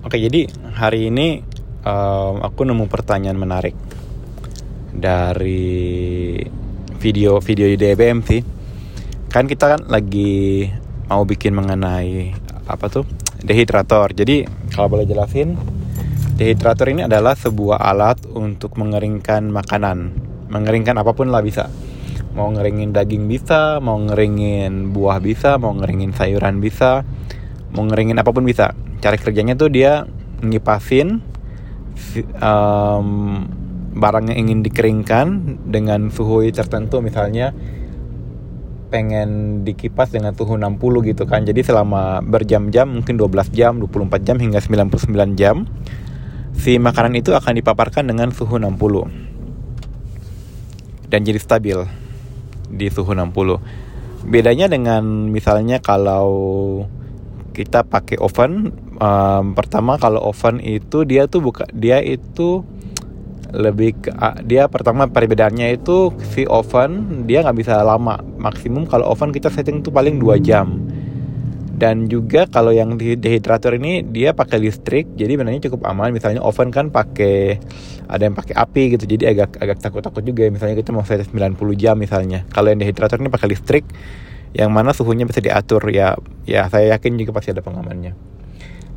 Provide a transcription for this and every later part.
Oke, jadi hari ini um, aku nemu pertanyaan menarik dari video-video di sih. Kan kita kan lagi mau bikin mengenai apa tuh dehidrator. Jadi kalau boleh jelasin, dehidrator ini adalah sebuah alat untuk mengeringkan makanan, mengeringkan apa pun lah bisa. Mau ngeringin daging bisa, mau ngeringin buah bisa, mau ngeringin sayuran bisa, mau ngeringin apa pun bisa cara kerjanya tuh dia ngipasin um, barang yang ingin dikeringkan dengan suhu tertentu. Misalnya pengen dikipas dengan suhu 60 gitu kan. Jadi selama berjam-jam mungkin 12 jam 24 jam hingga 99 jam si makanan itu akan dipaparkan dengan suhu 60 dan jadi stabil di suhu 60 bedanya dengan misalnya kalau kita pakai oven um, pertama kalau oven itu dia tuh buka dia itu lebih ke, dia pertama perbedaannya itu si oven dia nggak bisa lama. Maksimum kalau oven kita setting tuh paling 2 jam. Dan juga kalau yang di dehydrator ini dia pakai listrik jadi benarnya cukup aman. Misalnya oven kan pakai ada yang pakai api gitu jadi agak agak takut takut juga. Misalnya kita mau set 90 jam misalnya. Kalau yang dehydrator ini pakai listrik yang mana suhunya bisa diatur ya ya saya yakin juga pasti ada pengamannya.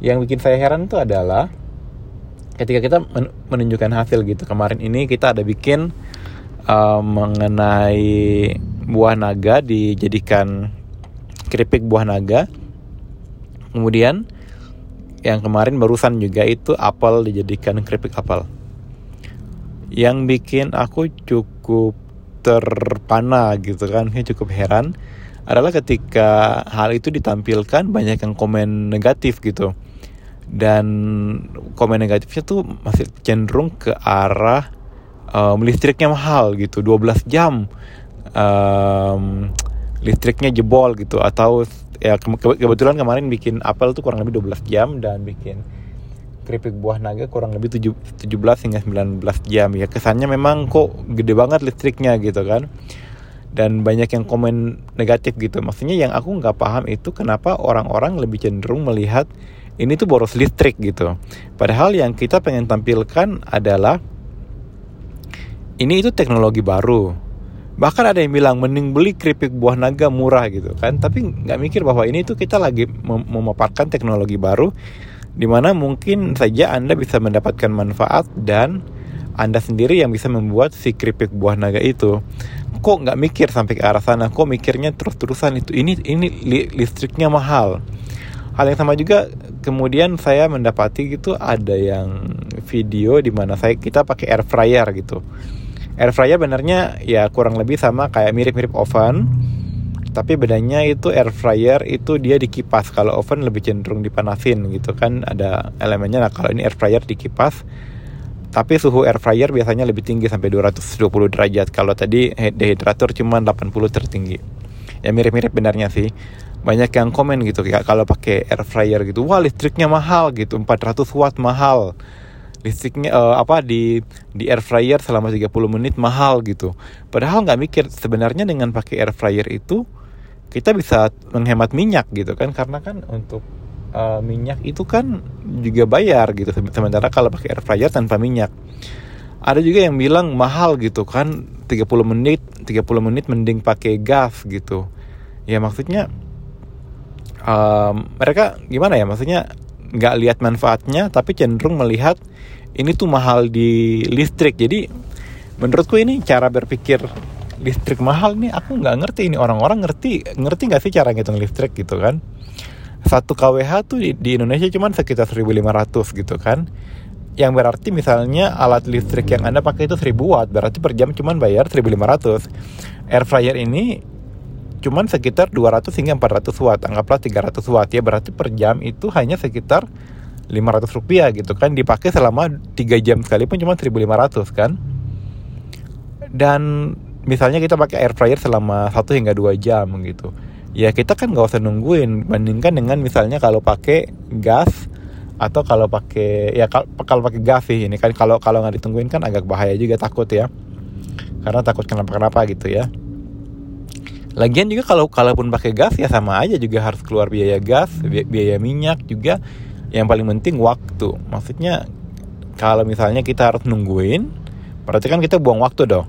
Yang bikin saya heran tuh adalah ketika kita menunjukkan hasil gitu kemarin ini kita ada bikin uh, mengenai buah naga dijadikan keripik buah naga. Kemudian yang kemarin barusan juga itu apel dijadikan keripik apel. Yang bikin aku cukup terpana gitu kan cukup heran adalah ketika hal itu ditampilkan banyak yang komen negatif gitu. Dan komen negatifnya tuh masih cenderung ke arah um, listriknya mahal gitu 12 jam. Um, listriknya jebol gitu atau ya ke kebetulan kemarin bikin apel tuh kurang lebih 12 jam dan bikin keripik buah naga kurang lebih 7, 17 hingga 19 jam. Ya kesannya memang kok gede banget listriknya gitu kan dan banyak yang komen negatif gitu. Maksudnya yang aku nggak paham itu kenapa orang-orang lebih cenderung melihat ini tuh boros listrik gitu. Padahal yang kita pengen tampilkan adalah ini itu teknologi baru. Bahkan ada yang bilang mending beli keripik buah naga murah gitu kan. Tapi nggak mikir bahwa ini tuh kita lagi mem memaparkan teknologi baru di mana mungkin saja anda bisa mendapatkan manfaat dan anda sendiri yang bisa membuat si keripik buah naga itu kok nggak mikir sampai ke arah sana. Kok mikirnya terus-terusan itu. Ini ini li, listriknya mahal. Hal yang sama juga kemudian saya mendapati gitu ada yang video di mana saya kita pakai air fryer gitu. Air fryer benernya ya kurang lebih sama kayak mirip-mirip oven tapi bedanya itu air fryer itu dia dikipas. Kalau oven lebih cenderung dipanasin gitu kan ada elemennya. Nah kalau ini air fryer dikipas tapi suhu air fryer biasanya lebih tinggi sampai 220 derajat. Kalau tadi dehydrator cuma 80 tertinggi. Ya mirip-mirip benarnya sih. Banyak yang komen gitu kayak kalau pakai air fryer gitu, wah listriknya mahal gitu, 400 watt mahal. Listriknya uh, apa di di air fryer selama 30 menit mahal gitu. Padahal nggak mikir sebenarnya dengan pakai air fryer itu kita bisa menghemat minyak gitu kan karena kan untuk uh, minyak itu kan juga bayar gitu. Sementara kalau pakai air fryer tanpa minyak. Ada juga yang bilang mahal gitu kan 30 menit 30 menit mending pakai gas gitu. Ya maksudnya um, mereka gimana ya? Maksudnya nggak lihat manfaatnya tapi cenderung melihat ini tuh mahal di listrik. Jadi menurutku ini cara berpikir listrik mahal nih aku nggak ngerti ini. Orang-orang ngerti ngerti nggak sih cara ngitung listrik gitu kan satu kWh tuh di, di Indonesia cuma sekitar 1500 gitu kan. Yang berarti misalnya alat listrik yang anda pakai itu 1000 watt berarti per jam cuma bayar 1500 air fryer ini cuma sekitar 200 hingga 400 watt anggaplah 300 watt. Ya berarti per jam itu hanya sekitar 500 rupiah gitu kan. Dipakai selama 3 jam sekali pun cuma 1500 kan. Dan misalnya kita pakai air fryer selama 1 hingga 2 jam gitu ya kita kan nggak usah nungguin. Bandingkan dengan misalnya kalau pakai gas atau kalau pakai ya kalau pakai gas sih ini kan. Kalau kalau nggak ditungguin kan agak bahaya juga takut ya. Karena takut kenapa kenapa gitu ya. Lagian juga kalau kalaupun pakai gas ya sama aja juga harus keluar biaya gas biaya minyak juga. Yang paling penting waktu. Maksudnya kalau misalnya kita harus nungguin berarti kan kita buang waktu dong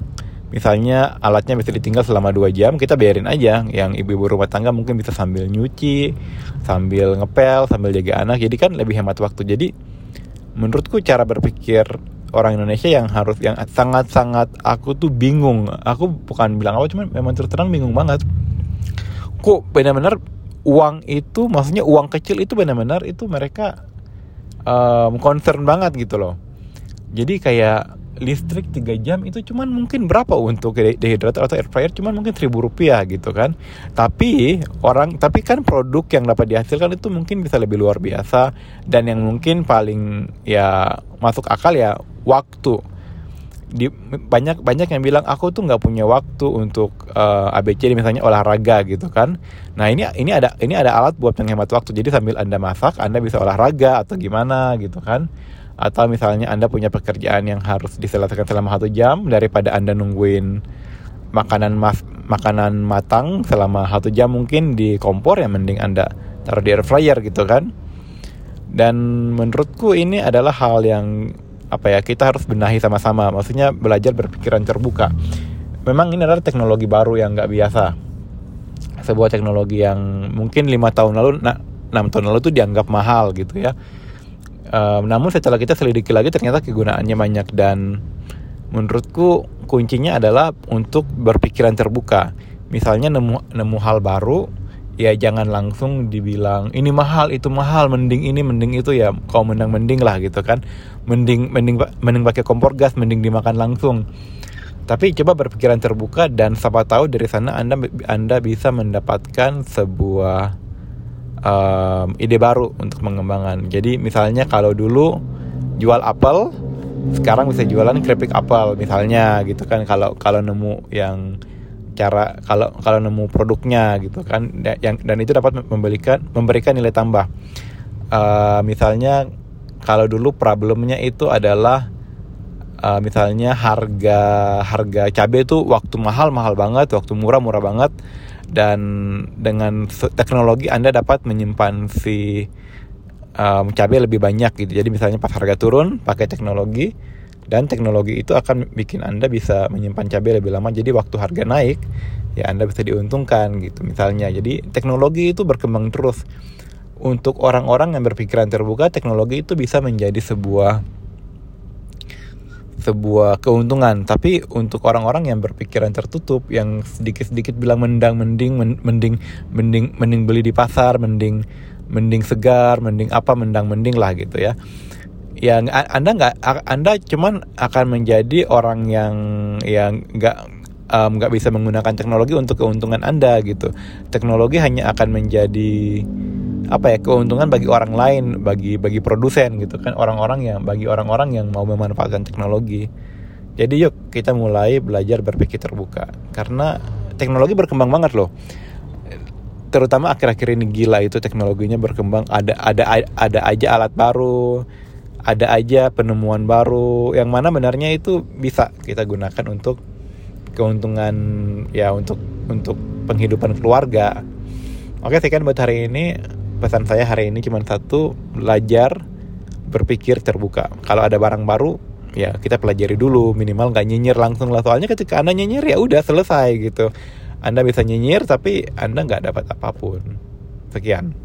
misalnya alatnya bisa ditinggal selama dua jam kita biarin aja. Yang ibu-ibu rumah tangga mungkin bisa sambil nyuci sambil ngepel sambil jaga anak. Jadi kan lebih hemat waktu. Jadi menurutku cara berpikir orang Indonesia yang harus yang sangat-sangat aku tuh bingung. Aku bukan bilang apa cuman memang terterang bingung banget. Kok benar-benar uang itu maksudnya uang kecil itu benar-benar itu mereka um, concern banget gitu loh. Jadi kayak listrik 3 jam itu cuman mungkin berapa untuk dehydrator atau air fryer? Cuman mungkin seribu rupiah gitu kan. Tapi orang tapi kan produk yang dapat dihasilkan itu mungkin bisa lebih luar biasa. Dan yang mungkin paling ya masuk akal ya waktu. Di, banyak banyak yang bilang aku tuh nggak punya waktu untuk uh, eh, ABC misalnya olahraga gitu kan. Nah ini ini ada ini ada alat buat menghemat waktu. Jadi sambil anda masak anda bisa olahraga atau gimana gitu kan atau misalnya Anda punya pekerjaan yang harus diselesaikan selama satu jam daripada Anda nungguin makanan mas makanan matang selama satu jam mungkin di kompor ya mending Anda taruh di air fryer gitu kan. Dan menurutku ini adalah hal yang apa ya kita harus benahi sama-sama. Maksudnya belajar berpikiran terbuka. Memang ini adalah teknologi baru yang nggak biasa. Sebuah teknologi yang mungkin lima tahun lalu enam tahun lalu tuh dianggap mahal gitu ya Um, namun setelah kita selidiki lagi ternyata kegunaannya banyak dan menurutku kuncinya adalah untuk berpikiran terbuka. Misalnya nemu nemu hal baru, ya jangan langsung dibilang ini mahal itu mahal, mending ini mending itu ya kau mending mending lah gitu kan. Mending mending mending pakai kompor gas, mending dimakan langsung. Tapi coba berpikiran terbuka dan siapa tahu dari sana Anda Anda bisa mendapatkan sebuah um, ide baru untuk mengembangkan. Jadi misalnya kalau dulu jual apel, sekarang bisa jualan keripik apel misalnya gitu kan. Kalau kalau nemu yang cara kalau kalau nemu produknya gitu kan yang dan itu dapat memberikan memberikan nilai tambah. Uh, misalnya kalau dulu problemnya itu adalah uh, misalnya harga harga cabai itu waktu mahal mahal banget, waktu murah murah banget dan dengan teknologi Anda dapat menyimpan si um, cabai lebih banyak gitu. Jadi misalnya pas harga turun pakai teknologi dan teknologi itu akan bikin Anda bisa menyimpan cabai lebih lama. Jadi waktu harga naik ya Anda bisa diuntungkan gitu misalnya. Jadi teknologi itu berkembang terus. Untuk orang-orang yang berpikiran terbuka, teknologi itu bisa menjadi sebuah sebuah keuntungan. Tapi untuk orang-orang yang berpikiran tertutup yang sedikit-sedikit bilang mendang mending mending mending mending beli di pasar mending mending segar mending apa mendang mending lah gitu ya. Yang anda nggak anda cuman akan menjadi orang yang yang nggak nggak um, bisa menggunakan teknologi untuk keuntungan anda gitu. Teknologi hanya akan menjadi apa ya keuntungan bagi orang lain bagi bagi produsen gitu kan orang-orang yang bagi orang-orang yang mau memanfaatkan teknologi. Jadi yuk kita mulai belajar berpikir terbuka. Karena teknologi berkembang banget loh. Terutama akhir-akhir ini gila itu teknologinya berkembang. Ada ada ada aja alat baru ada aja penemuan baru. Yang mana benarnya itu bisa kita gunakan untuk keuntungan ya untuk untuk penghidupan keluarga. Oke sekian buat hari ini pesan saya hari ini cuma satu belajar berpikir terbuka. Kalau ada barang baru ya kita pelajari dulu minimal nggak nyinyir langsung lah. Soalnya ketika anda nyinyir ya udah selesai gitu. Anda bisa nyinyir tapi anda nggak dapat apa pun. Sekian